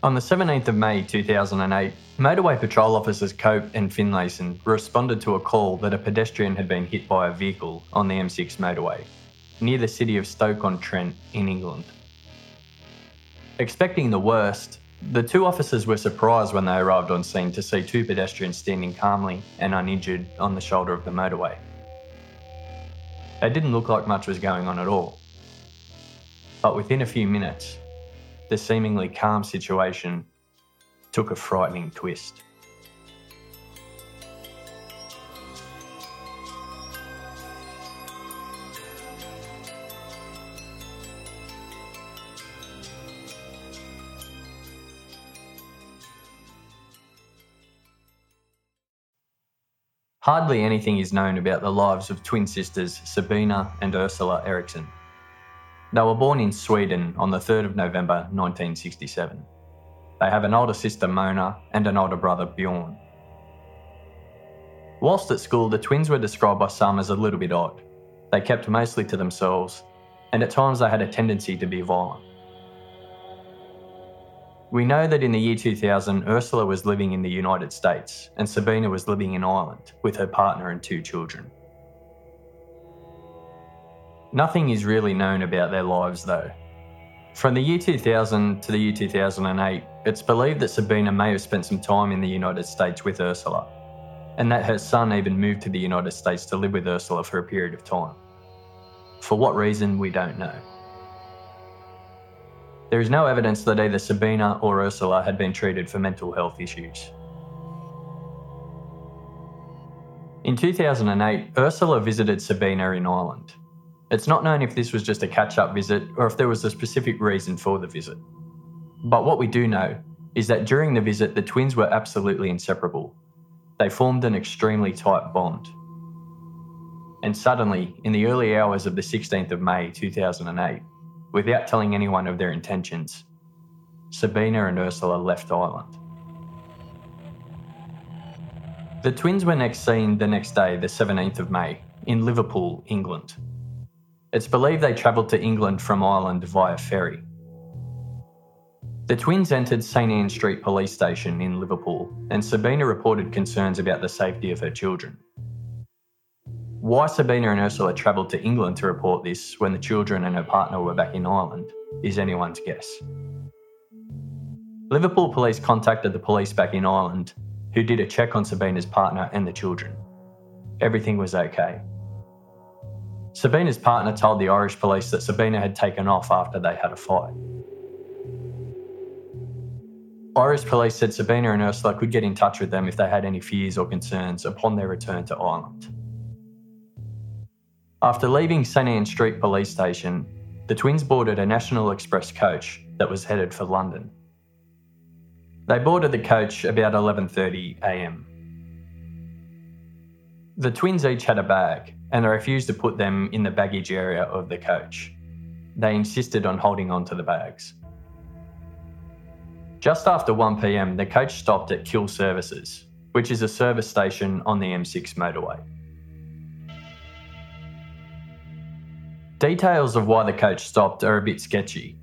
On the 17th of May 2008, motorway patrol officers Cope and Finlayson responded to a call that a pedestrian had been hit by a vehicle on the M6 motorway, near the city of Stoke-on-Trent in England. Expecting the worst, the two officers were surprised when they arrived on scene to see two pedestrians standing calmly and uninjured on the shoulder of the motorway. It didn't look like much was going on at all. But within a few minutes, the seemingly calm situation took a frightening twist. Hardly anything is known about the lives of twin sisters Sabina and Ursula Eriksson. They were born in Sweden on the 3rd of November 1967. They have an older sister Mona and an older brother Bjorn. Whilst at school, the twins were described by some as a little bit odd. They kept mostly to themselves, and at times they had a tendency to be violent. We know that in the year 2000, Ursula was living in the United States and Sabina was living in Ireland with her partner and two children. Nothing is really known about their lives though. From the year 2000 to the year 2008, it's believed that Sabina may have spent some time in the United States with Ursula, and that her son even moved to the United States to live with Ursula for a period of time. For what reason, we don't know. There is no evidence that either Sabina or Ursula had been treated for mental health issues. In 2008, Ursula visited Sabina in Ireland it's not known if this was just a catch up visit or if there was a specific reason for the visit. But what we do know is that during the visit, the twins were absolutely inseparable. They formed an extremely tight bond. And suddenly, in the early hours of the 16th of May 2008, without telling anyone of their intentions, Sabina and Ursula left Ireland. The twins were next seen the next day, the 17th of May, in Liverpool, England. It's believed they travelled to England from Ireland via ferry. The twins entered St Anne Street Police Station in Liverpool, and Sabina reported concerns about the safety of her children. Why Sabina and Ursula travelled to England to report this when the children and her partner were back in Ireland is anyone's guess. Liverpool police contacted the police back in Ireland, who did a check on Sabina's partner and the children. Everything was okay. Sabina's partner told the Irish police that Sabina had taken off after they had a fight. Irish police said Sabina and Ursula could get in touch with them if they had any fears or concerns upon their return to Ireland. After leaving St Anne Street Police Station, the twins boarded a National Express coach that was headed for London. They boarded the coach about 11:30 a.m. The twins each had a bag, and they refused to put them in the baggage area of the coach. They insisted on holding on to the bags. Just after 1pm, the coach stopped at Keele Services, which is a service station on the M6 motorway. Details of why the coach stopped are a bit sketchy.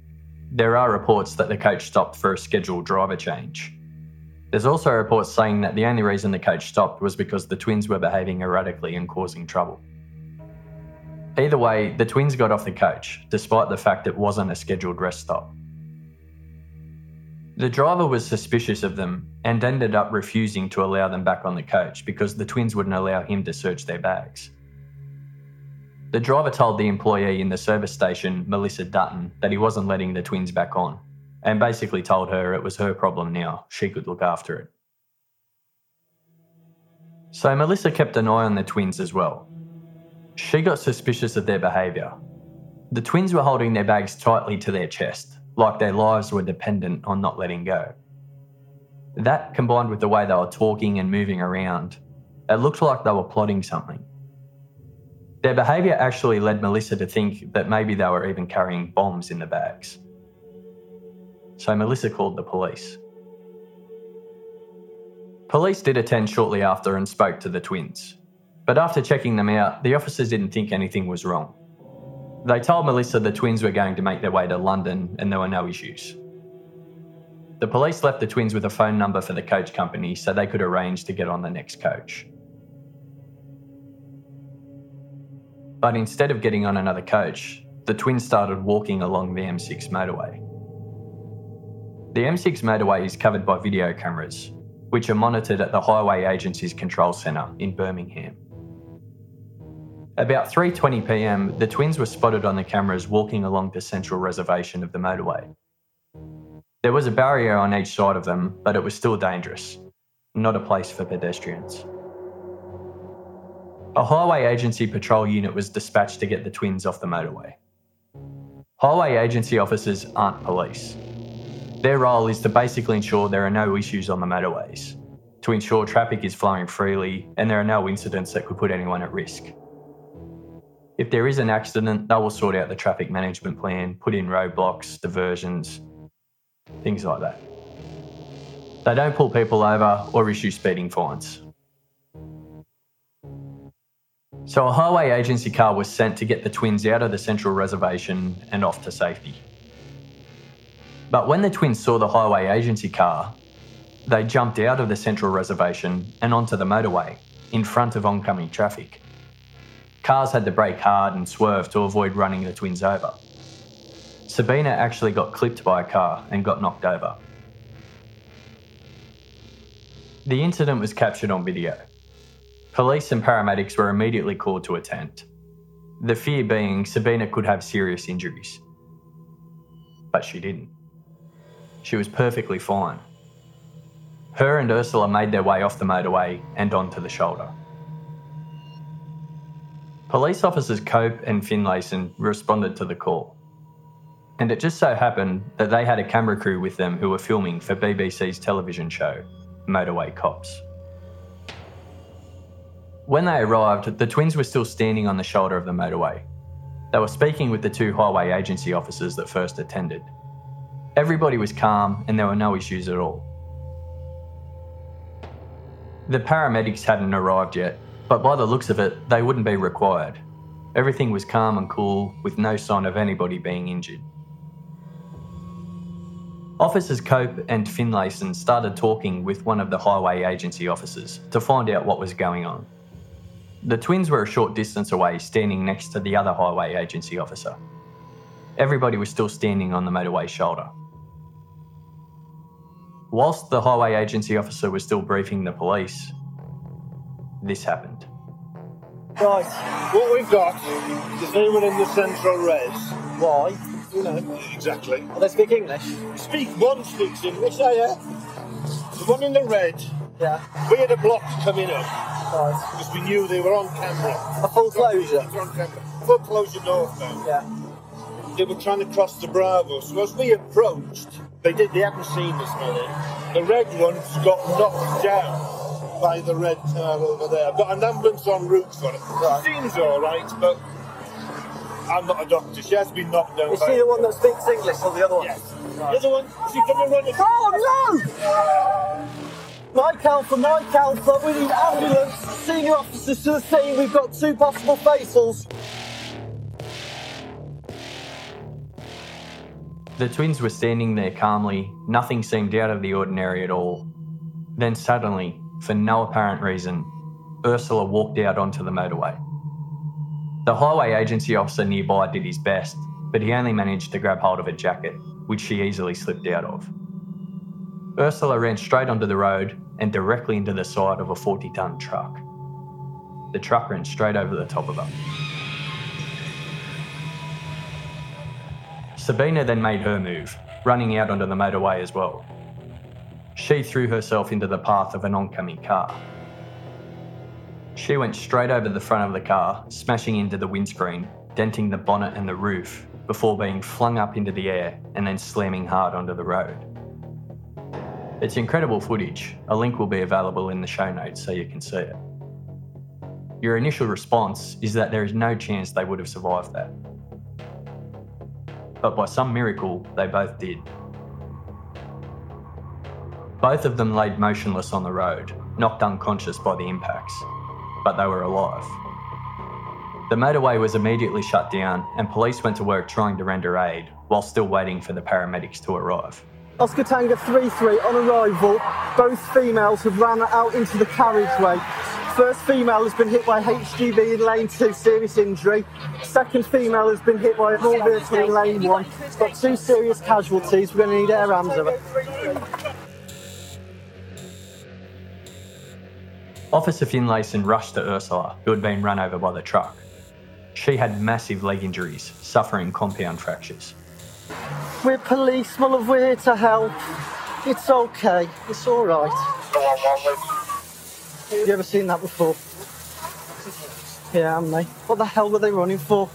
There are reports that the coach stopped for a scheduled driver change. There's also reports saying that the only reason the coach stopped was because the twins were behaving erratically and causing trouble. Either way, the twins got off the coach, despite the fact it wasn't a scheduled rest stop. The driver was suspicious of them and ended up refusing to allow them back on the coach because the twins wouldn't allow him to search their bags. The driver told the employee in the service station, Melissa Dutton, that he wasn't letting the twins back on, and basically told her it was her problem now, she could look after it. So Melissa kept an eye on the twins as well. She got suspicious of their behaviour. The twins were holding their bags tightly to their chest, like their lives were dependent on not letting go. That, combined with the way they were talking and moving around, it looked like they were plotting something. Their behaviour actually led Melissa to think that maybe they were even carrying bombs in the bags. So Melissa called the police. Police did attend shortly after and spoke to the twins. But after checking them out, the officers didn't think anything was wrong. They told Melissa the twins were going to make their way to London and there were no issues. The police left the twins with a phone number for the coach company so they could arrange to get on the next coach. But instead of getting on another coach, the twins started walking along the M6 motorway. The M6 motorway is covered by video cameras, which are monitored at the Highway Agency's control centre in Birmingham. About 3:20 p.m., the twins were spotted on the cameras walking along the central reservation of the motorway. There was a barrier on each side of them, but it was still dangerous, not a place for pedestrians. A highway agency patrol unit was dispatched to get the twins off the motorway. Highway agency officers aren't police. Their role is to basically ensure there are no issues on the motorways, to ensure traffic is flowing freely and there are no incidents that could put anyone at risk. If there is an accident, they will sort out the traffic management plan, put in roadblocks, diversions, things like that. They don't pull people over or issue speeding fines. So a highway agency car was sent to get the twins out of the central reservation and off to safety. But when the twins saw the highway agency car, they jumped out of the central reservation and onto the motorway in front of oncoming traffic. Cars had to brake hard and swerve to avoid running the twins over. Sabina actually got clipped by a car and got knocked over. The incident was captured on video. Police and paramedics were immediately called to attend. The fear being Sabina could have serious injuries. But she didn't. She was perfectly fine. Her and Ursula made their way off the motorway and onto the shoulder. Police officers Cope and Finlayson responded to the call. And it just so happened that they had a camera crew with them who were filming for BBC's television show, Motorway Cops. When they arrived, the twins were still standing on the shoulder of the motorway. They were speaking with the two highway agency officers that first attended. Everybody was calm and there were no issues at all. The paramedics hadn't arrived yet, but by the looks of it, they wouldn't be required. Everything was calm and cool, with no sign of anybody being injured. Officers Cope and Finlayson started talking with one of the highway agency officers to find out what was going on. The twins were a short distance away, standing next to the other highway agency officer. Everybody was still standing on the motorway shoulder. Whilst the highway agency officer was still briefing the police, this happened. Right, what we've got is anyone in the central res. Why? You know. Exactly. Well, they speak English. Speak one speaks English, eh? yeah. The one in the red, Yeah. we had a block coming up Right. because we knew they were on camera. A full closure. They're on camera. Full closure northbound. Yeah. They were trying to cross the Bravo. So as we approached, they did. They hadn't seen this man. The red ones got knocked down by the red car over there. I've got an ambulance en route for it. Right. Seems all right, but I'm not a doctor. She has been knocked down. Is by she the one that speaks English or the other one? Yes. The other one, she coming running. Oh no! Mike Alpha, my Alpha, we need ambulance, senior officers to the scene, we've got two possible facials. The twins were standing there calmly, nothing seemed out of the ordinary at all. Then suddenly, for no apparent reason, Ursula walked out onto the motorway. The highway agency officer nearby did his best, but he only managed to grab hold of her jacket, which she easily slipped out of. Ursula ran straight onto the road and directly into the side of a 40 tonne truck. The truck ran straight over the top of her. Sabina then made her move, running out onto the motorway as well. She threw herself into the path of an oncoming car. She went straight over the front of the car, smashing into the windscreen, denting the bonnet and the roof, before being flung up into the air and then slamming hard onto the road. It's incredible footage. A link will be available in the show notes so you can see it. Your initial response is that there is no chance they would have survived that. But by some miracle, they both did. Both of them laid motionless on the road, knocked unconscious by the impacts, but they were alive. The motorway was immediately shut down, and police went to work trying to render aid while still waiting for the paramedics to arrive. Oscar Tango 3-3 on arrival. Both females have ran out into the carriageway. First female has been hit by HGV in lane 2, serious injury. Second female has been hit by a small vehicle in lane 1. Got two serious casualties. We're going to need air ambulance. Officer Finlayson rushed to Ursula, who had been run over by the truck. She had massive leg injuries, suffering compound fractures. We're police, my. We're here to help. It's okay. It's all right. Have you ever seen that before? Yeah, haven't they? What the hell were they running for?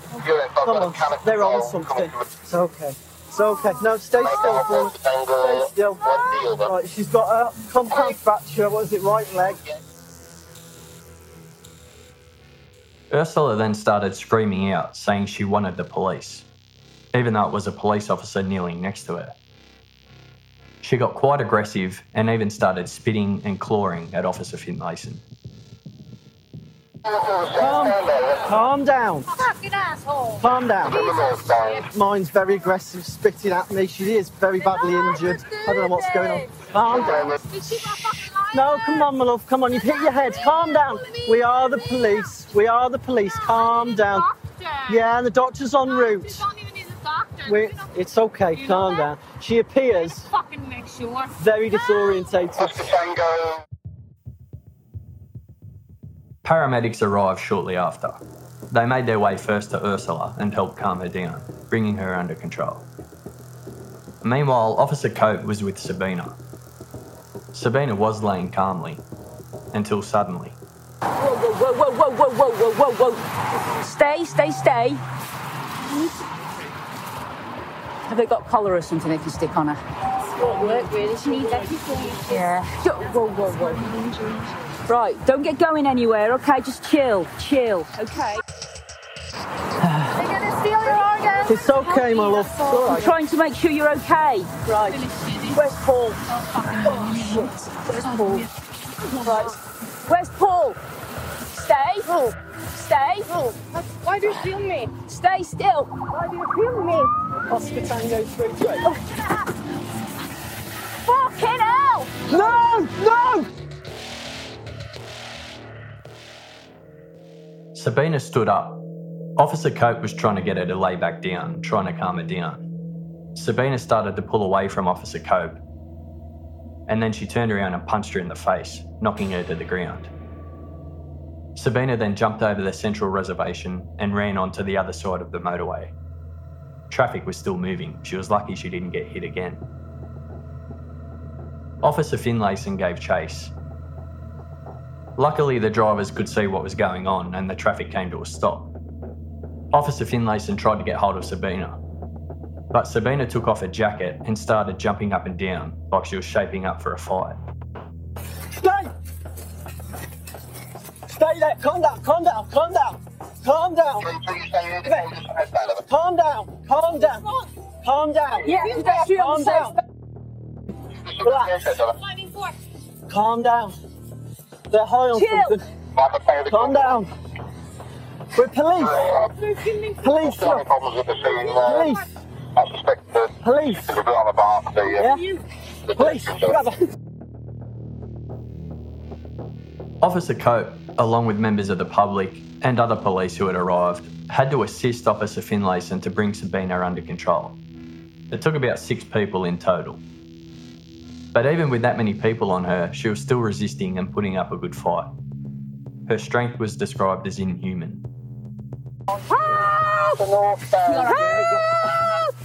Come on, they're on something. It's okay. It's okay. No, stay still us. Stay still. Right, she's got a compound fracture. What is it? Right leg. Ursula then started screaming out, saying she wanted the police, even though it was a police officer kneeling next to her. She got quite aggressive and even started spitting and clawing at Officer Finlayson. Calm, calm down. Fucking asshole. Calm down. Mine's very aggressive, spitting at me. She is very badly injured. I don't know what's going on. Calm down. No, come on, my love. Come on, you've hit your head. Calm down. We are the police. We are the police. Calm down. Yeah, and the doctor's en route. We, it's okay. Calm down. She appears very disorientated. Paramedics arrived shortly after. They made their way first to Ursula and helped calm her down, bringing her under control. Meanwhile, Officer Cope was with Sabina. Sabina was laying calmly, until suddenly, Whoa, whoa, whoa, whoa, whoa, whoa, whoa, whoa, whoa. Stay, stay, stay. Have they got collar or something they can stick on her? Won't work really. She needs everything. Yeah. Whoa, whoa, whoa. Right, don't get going anywhere, okay? Just chill, chill, okay? They're gonna steal your organs. It's okay, my love. It's I'm trying to make sure you're okay. Right. Where's Paul? Oh, shit. Where's Paul? Right. Where's Paul? Stay. Stay. Why do you steal me? Stay still. Why do you steal me? Oscar Tango 3-3. Fucking hell! No! No! Sabina stood up. Officer Cope was trying to get her to lay back down, trying to calm her down. Sabina started to pull away from Officer Cope, and then she turned around and punched her in the face, knocking her to the ground. Sabina then jumped over the central reservation and ran onto the other side of the motorway. Traffic was still moving. She was lucky she didn't get hit again. Officer Finlayson gave chase. Luckily, the drivers could see what was going on and the traffic came to a stop. Officer Finlayson tried to get hold of Sabina, but Sabina took off her jacket and started jumping up and down like she was shaping up for a fight. Stay! Stay there. Calm down. Calm down. Calm down. Calm down. Calm down. Calm down. Calm down. Yeah, pedestrian Calm safe down. Relax. Finding force. Calm down. They're high on Chill. something. Calm down. We're police. Police. look. problems with the scene. Police. I suspect that Police. there's a bit on the bar. The, uh, Yeah? Police. Officer Cope, along with members of the public and other police who had arrived, had to assist Officer Finlayson to bring Sabina under control. It took about six people in total. But even with that many people on her, she was still resisting and putting up a good fight. Her strength was described as inhuman.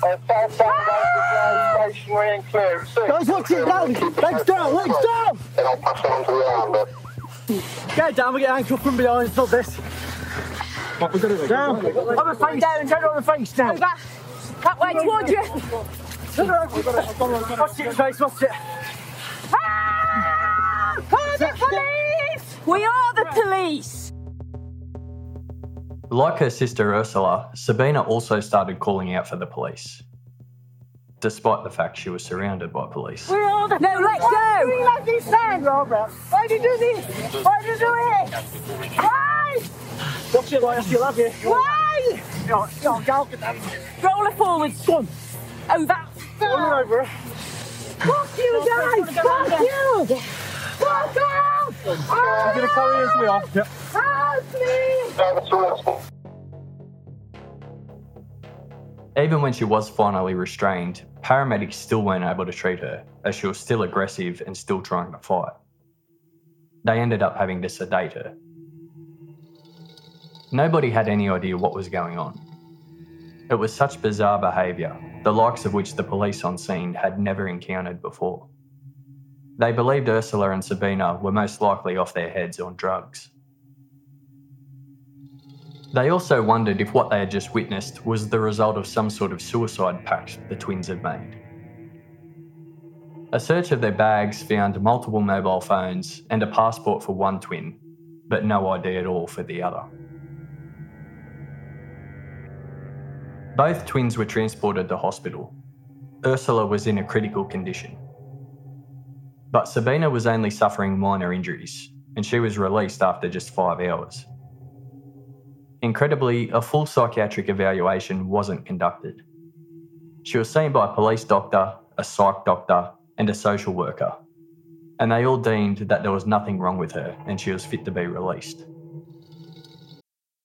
Uh, southbound road is stationary and clear. Guys, watch it down. Legs down, legs down. Then I'll pass it on to the arm, but Get down, we get ankle from behind, stop this. Down. On the face down, turn on the face down. That, that way towards you. Watch it, face, watch it. Ah! Call the police! We are the police. Like her sister Ursula, Sabina also started calling out for the police, despite the fact she was surrounded by police. We're all the No, let's Why do you like this man, Robert? Why do you do this? Why do you do it? Why? Watch it, like I still have you. Why? Yo, yo, go, get down. Roll her forwards. Go on. Over. Oh, Roll her over. Fuck you guys! Fuck you! Fuck off! I'm gonna carry this me off. Yep. Even when she was finally restrained, paramedics still weren't able to treat her, as she was still aggressive and still trying to fight. They ended up having to sedate her. Nobody had any idea what was going on. It was such bizarre behaviour, the likes of which the police on scene had never encountered before. They believed Ursula and Sabina were most likely off their heads on drugs. They also wondered if what they had just witnessed was the result of some sort of suicide pact the twins had made. A search of their bags found multiple mobile phones and a passport for one twin, but no ID at all for the other. Both twins were transported to hospital. Ursula was in a critical condition. But Sabina was only suffering minor injuries, and she was released after just five hours. Incredibly, a full psychiatric evaluation wasn't conducted. She was seen by a police doctor, a psych doctor, and a social worker, and they all deemed that there was nothing wrong with her and she was fit to be released.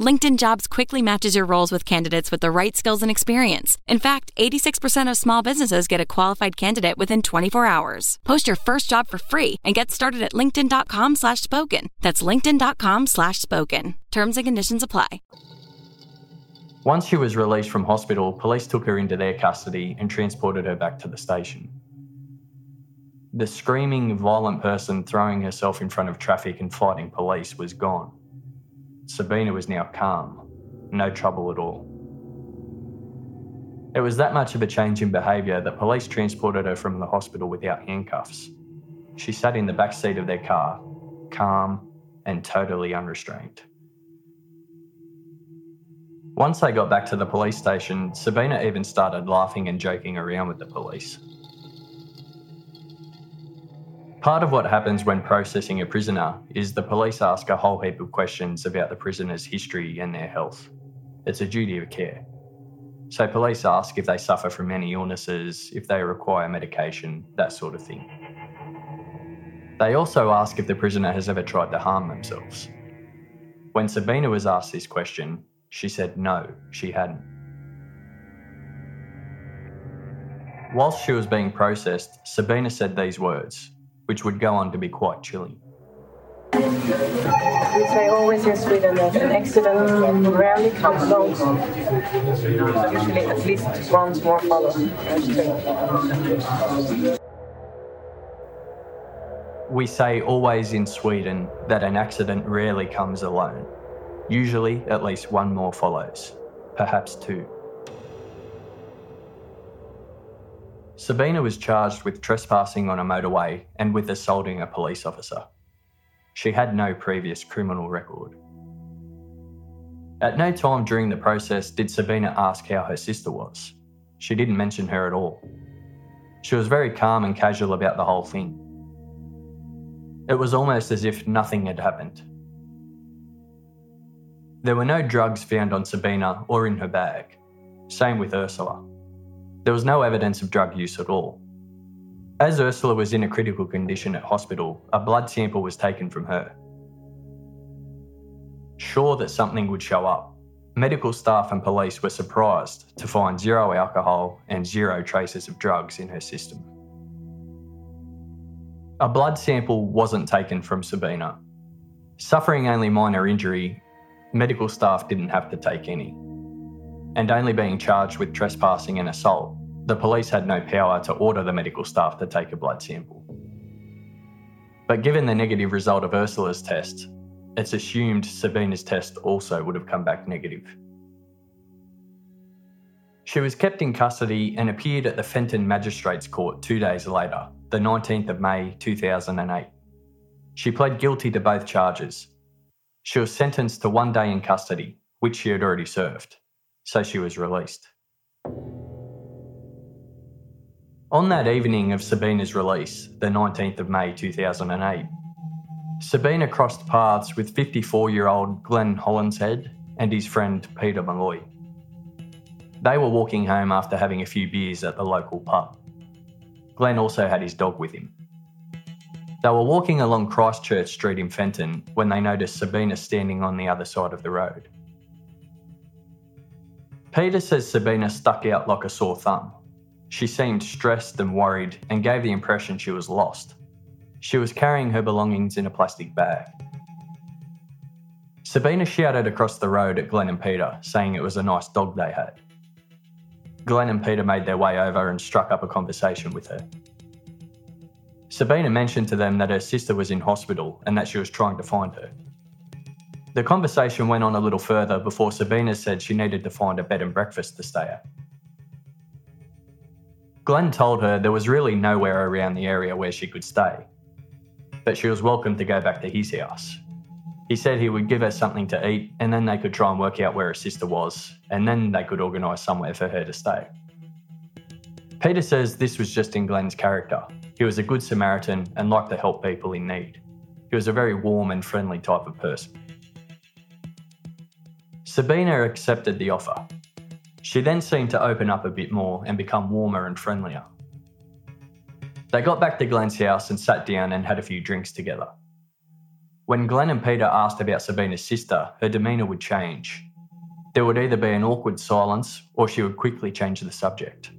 LinkedIn Jobs quickly matches your roles with candidates with the right skills and experience. In fact, 86% of small businesses get a qualified candidate within 24 hours. Post your first job for free and get started at linkedin.com slash spoken. That's linkedin.com slash spoken. Terms and conditions apply. Once she was released from hospital, police took her into their custody and transported her back to the station. The screaming, violent person throwing herself in front of traffic and fighting police was gone. Sabina was now calm, no trouble at all. It was that much of a change in behaviour that police transported her from the hospital without handcuffs. She sat in the back seat of their car, calm and totally unrestrained. Once they got back to the police station, Sabina even started laughing and joking around with the police. Part of what happens when processing a prisoner is the police ask a whole heap of questions about the prisoner's history and their health. It's a duty of care. So, police ask if they suffer from any illnesses, if they require medication, that sort of thing. They also ask if the prisoner has ever tried to harm themselves. When Sabina was asked this question, she said no, she hadn't. Whilst she was being processed, Sabina said these words, which would go on to be quite chilling. We say always in Sweden that an accident rarely comes alone. Usually at least once more follows. We say always in Sweden that an accident rarely comes alone. Usually, at least one more follows, perhaps two. Sabina was charged with trespassing on a motorway and with assaulting a police officer. She had no previous criminal record. At no time during the process did Sabina ask how her sister was. She didn't mention her at all. She was very calm and casual about the whole thing. It was almost as if nothing had happened. There were no drugs found on Sabina or in her bag. Same with Ursula. There was no evidence of drug use at all. As Ursula was in a critical condition at hospital, a blood sample was taken from her. Sure that something would show up, medical staff and police were surprised to find zero alcohol and zero traces of drugs in her system. A blood sample wasn't taken from Sabina. Suffering only minor injury, medical staff didn't have to take any. And only being charged with trespassing and assault, the police had no power to order the medical staff to take a blood sample. But given the negative result of Ursula's test, it's assumed Sabina's test also would have come back negative. She was kept in custody and appeared at the Fenton Magistrates Court two days later, the 19th of May 2008. She pled guilty to both charges. She was sentenced to one day in custody, which she had already served, so she was released. On that evening of Sabina's release, the 19th of May 2008, Sabina crossed paths with 54 year old Glenn Hollinshead and his friend Peter Malloy. They were walking home after having a few beers at the local pub. Glenn also had his dog with him. They were walking along Christchurch Street in Fenton when they noticed Sabina standing on the other side of the road. Peter says Sabina stuck out like a sore thumb she seemed stressed and worried and gave the impression she was lost. She was carrying her belongings in a plastic bag. Sabina shouted across the road at Glenn and Peter, saying it was a nice dog they had. Glenn and Peter made their way over and struck up a conversation with her. Sabina mentioned to them that her sister was in hospital and that she was trying to find her. The conversation went on a little further before Sabina said she needed to find a bed and breakfast to stay at. Glenn told her there was really nowhere around the area where she could stay, but she was welcome to go back to his house. He said he would give her something to eat and then they could try and work out where her sister was, and then they could organise somewhere for her to stay. Peter says this was just in Glenn's character. He was a good Samaritan and liked to help people in need. He was a very warm and friendly type of person. Sabina accepted the offer she then seemed to open up a bit more and become warmer and friendlier. They got back to Glenn's house and sat down and had a few drinks together. When Glenn and Peter asked about Sabina's sister, her demeanour would change. There would either be an awkward silence or she would quickly change the subject.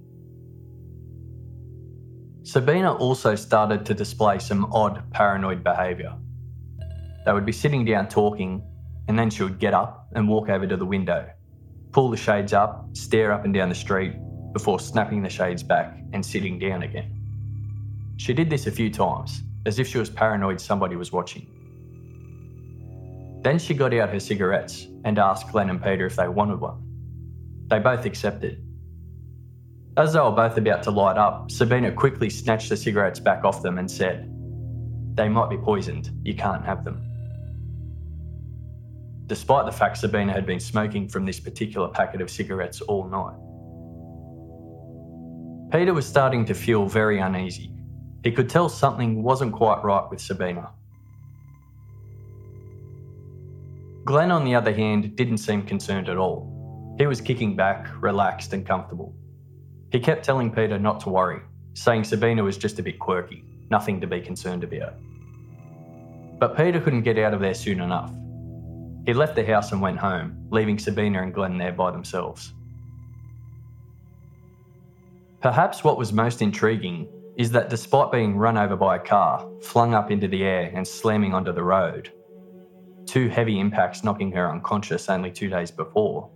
Sabina also started to display some odd paranoid behaviour. They would be sitting down talking, and then she would get up and walk over to the window pull the shades up, stare up and down the street before snapping the shades back and sitting down again. She did this a few times, as if she was paranoid somebody was watching. Then she got out her cigarettes and asked Glenn and Peter if they wanted one. They both accepted. As they were both about to light up, Sabina quickly snatched the cigarettes back off them and said, They might be poisoned, you can't have them despite the fact Sabina had been smoking from this particular packet of cigarettes all night. Peter was starting to feel very uneasy. He could tell something wasn't quite right with Sabina. Glenn, on the other hand, didn't seem concerned at all. He was kicking back, relaxed, and comfortable. He kept telling Peter not to worry, saying Sabina was just a bit quirky, nothing to be concerned about. But Peter couldn't get out of there soon enough. He left the house and went home, leaving Sabina and Glenn there by themselves. Perhaps what was most intriguing is that despite being run over by a car, flung up into the air, and slamming onto the road, two heavy impacts knocking her unconscious only two days before,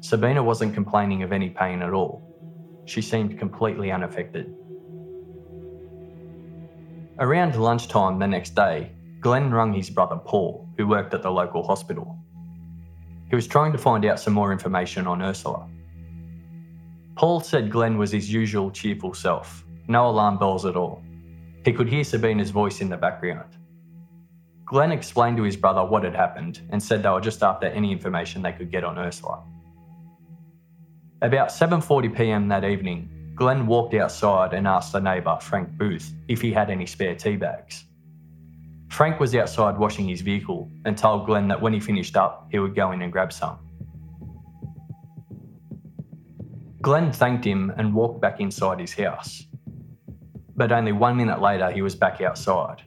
Sabina wasn't complaining of any pain at all. She seemed completely unaffected. Around lunchtime the next day, Glenn rung his brother Paul, who worked at the local hospital. He was trying to find out some more information on Ursula. Paul said Glenn was his usual cheerful self, no alarm bells at all. He could hear Sabina's voice in the background. Glenn explained to his brother what had happened and said they were just after any information they could get on Ursula. About 7:40 p.m. that evening, Glenn walked outside and asked a neighbour, Frank Booth, if he had any spare tea bags. Frank was outside washing his vehicle and told Glenn that when he finished up, he would go in and grab some. Glenn thanked him and walked back inside his house. But only one minute later, he was back outside,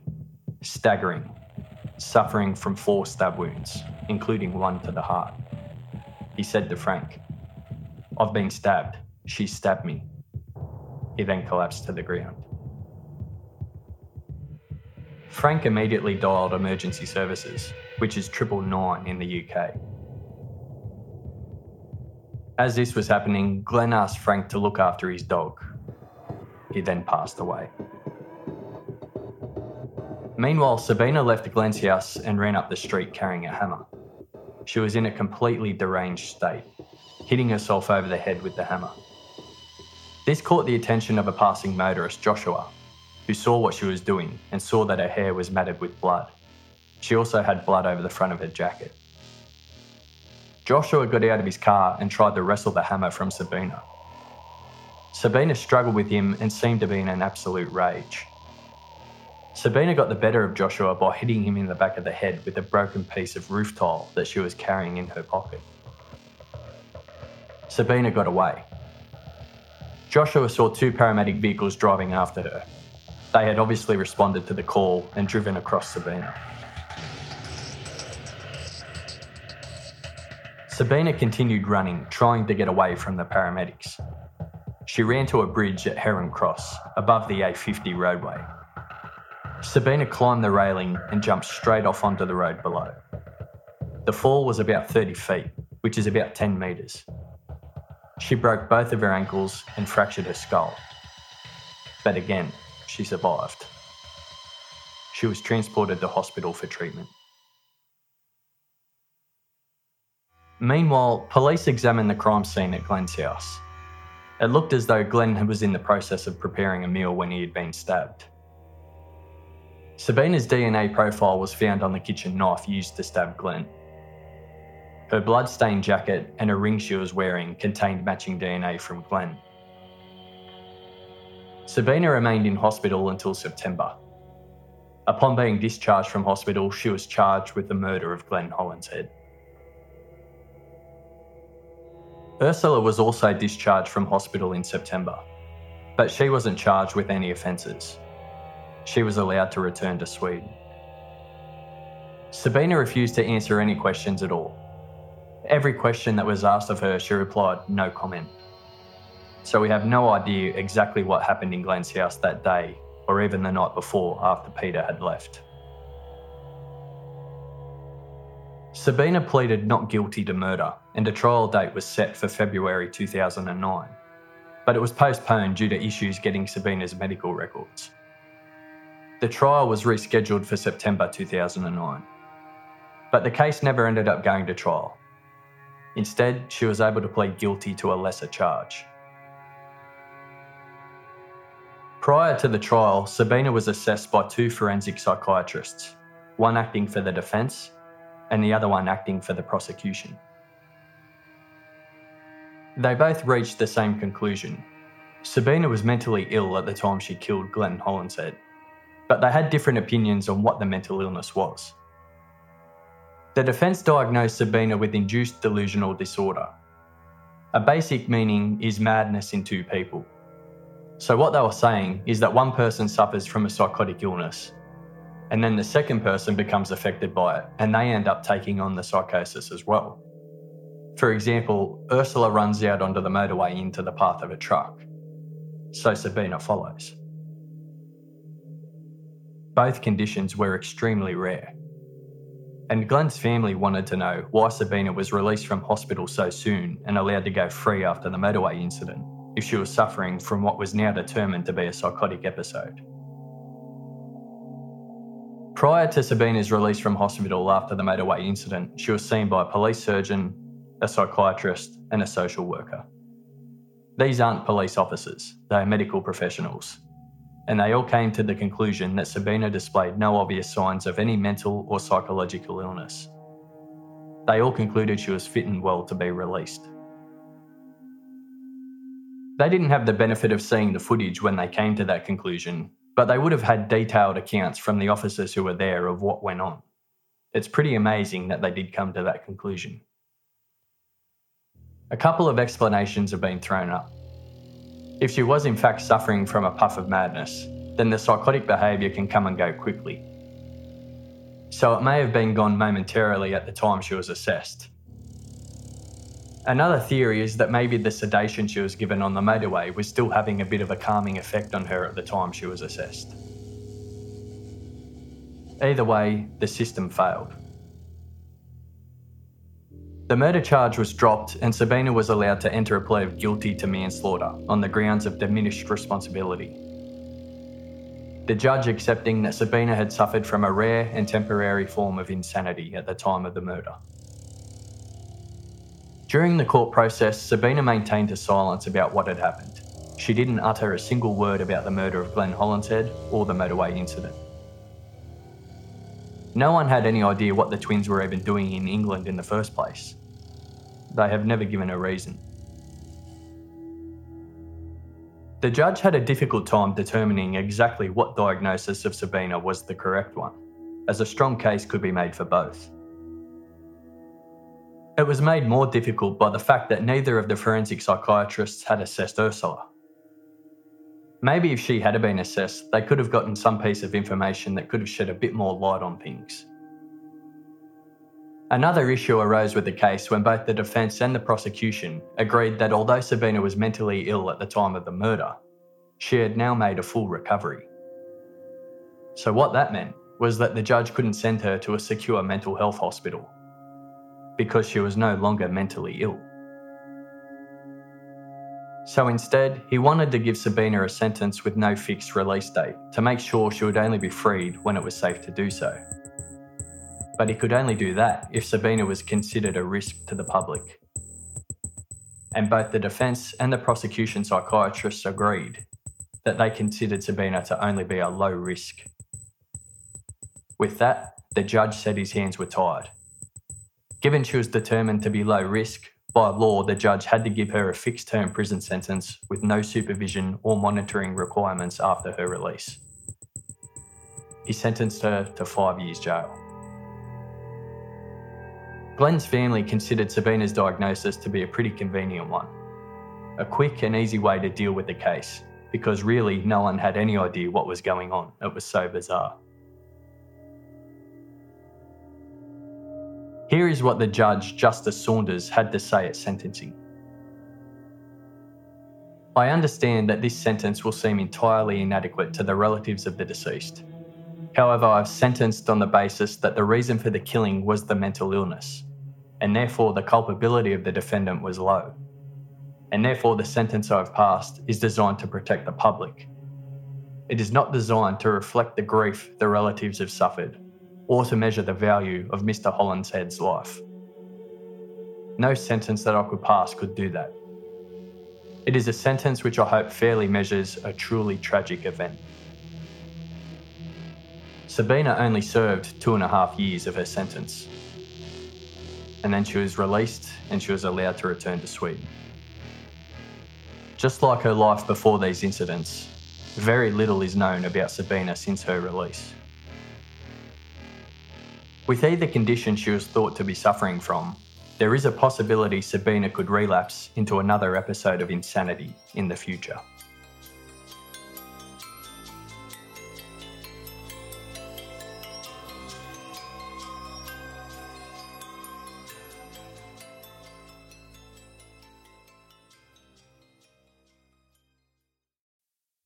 staggering, suffering from four stab wounds, including one to the heart. He said to Frank, I've been stabbed. She stabbed me. He then collapsed to the ground. Frank immediately dialed emergency services, which is triple nine in the UK. As this was happening, Glenn asked Frank to look after his dog. He then passed away. Meanwhile, Sabina left Glenn's house and ran up the street carrying a hammer. She was in a completely deranged state, hitting herself over the head with the hammer. This caught the attention of a passing motorist, Joshua, who saw what she was doing and saw that her hair was matted with blood. She also had blood over the front of her jacket. Joshua got out of his car and tried to wrestle the hammer from Sabina. Sabina struggled with him and seemed to be in an absolute rage. Sabina got the better of Joshua by hitting him in the back of the head with a broken piece of roof tile that she was carrying in her pocket. Sabina got away. Joshua saw two paramedic vehicles driving after her, they had obviously responded to the call and driven across Sabina. Sabina continued running, trying to get away from the paramedics. She ran to a bridge at Heron Cross, above the A50 roadway. Sabina climbed the railing and jumped straight off onto the road below. The fall was about 30 feet, which is about 10 metres. She broke both of her ankles and fractured her skull. But again, she survived. She was transported to hospital for treatment. Meanwhile, police examined the crime scene at Glenn's house. It looked as though Glenn was in the process of preparing a meal when he had been stabbed. Sabina's DNA profile was found on the kitchen knife used to stab Glenn. Her blood-stained jacket and a ring she was wearing contained matching DNA from Glenn. Sabina remained in hospital until September. Upon being discharged from hospital, she was charged with the murder of Glenn Hollinshead. Ursula was also discharged from hospital in September, but she wasn't charged with any offences. She was allowed to return to Sweden. Sabina refused to answer any questions at all. Every question that was asked of her, she replied, no comment. So we have no idea exactly what happened in Glenn's house that day or even the night before after Peter had left. Sabina pleaded not guilty to murder and a trial date was set for February 2009, but it was postponed due to issues getting Sabina's medical records. The trial was rescheduled for September 2009, but the case never ended up going to trial. Instead, she was able to plead guilty to a lesser charge. Prior to the trial, Sabina was assessed by two forensic psychiatrists, one acting for the defence and the other one acting for the prosecution. They both reached the same conclusion. Sabina was mentally ill at the time she killed Glenn Hollinshead, but they had different opinions on what the mental illness was. The defence diagnosed Sabina with induced delusional disorder. A basic meaning is madness in two people. So, what they were saying is that one person suffers from a psychotic illness, And then the second person becomes affected by it and they end up taking on the psychosis as well. For example, Ursula runs out onto the motorway into the path of a truck. So Sabina follows. Both conditions were extremely rare. And Glenn's family wanted to know why Sabina was released from hospital so soon and allowed to go free after the motorway incident, if she was suffering from what was now determined to be a psychotic episode. Prior to Sabina's release from hospital after the motorway incident, she was seen by a police surgeon, a psychiatrist, and a social worker. These aren't police officers, they are medical professionals, and they all came to the conclusion that Sabina displayed no obvious signs of any mental or psychological illness. They all concluded she was fit and well to be released. They didn't have the benefit of seeing the footage when they came to that conclusion, but they would have had detailed accounts from the officers who were there of what went on. It's pretty amazing that they did come to that conclusion. A couple of explanations have been thrown up. If she was in fact suffering from a puff of madness, then the psychotic behaviour can come and go quickly. So it may have been gone momentarily at the time she was assessed. Another theory is that maybe the sedation she was given on the motorway was still having a bit of a calming effect on her at the time she was assessed. Either way, the system failed. The murder charge was dropped, and Sabina was allowed to enter a plea of guilty to manslaughter on the grounds of diminished responsibility. The judge accepting that Sabina had suffered from a rare and temporary form of insanity at the time of the murder. During the court process, Sabina maintained her silence about what had happened. She didn't utter a single word about the murder of Glenn Hollinshead or the motorway incident. No one had any idea what the twins were even doing in England in the first place. They have never given a reason. The judge had a difficult time determining exactly what diagnosis of Sabina was the correct one, as a strong case could be made for both. It was made more difficult by the fact that neither of the forensic psychiatrists had assessed Ursula. Maybe if she had been assessed, they could have gotten some piece of information that could have shed a bit more light on things. Another issue arose with the case when both the defence and the prosecution agreed that although Sabina was mentally ill at the time of the murder, she had now made a full recovery. So, what that meant was that the judge couldn't send her to a secure mental health hospital because she was no longer mentally ill. So instead, he wanted to give Sabina a sentence with no fixed release date to make sure she would only be freed when it was safe to do so. But he could only do that if Sabina was considered a risk to the public. And both the defence and the prosecution psychiatrists agreed that they considered Sabina to only be a low risk. With that, the judge said his hands were tied. Given she was determined to be low risk, by law, the judge had to give her a fixed term prison sentence with no supervision or monitoring requirements after her release. He sentenced her to five years jail. Glenn's family considered Sabina's diagnosis to be a pretty convenient one. A quick and easy way to deal with the case, because really no one had any idea what was going on. It was so bizarre. Here is what the judge, Justice Saunders, had to say at sentencing. I understand that this sentence will seem entirely inadequate to the relatives of the deceased. However, I've sentenced on the basis that the reason for the killing was the mental illness, and therefore the culpability of the defendant was low. And therefore, the sentence I've passed is designed to protect the public. It is not designed to reflect the grief the relatives have suffered or to measure the value of Mr. Hollinshead's life. No sentence that I could pass could do that. It is a sentence which I hope fairly measures a truly tragic event. Sabina only served two and a half years of her sentence. And then she was released and she was allowed to return to Sweden. Just like her life before these incidents, very little is known about Sabina since her release. With either condition she was thought to be suffering from, there is a possibility Sabina could relapse into another episode of insanity in the future.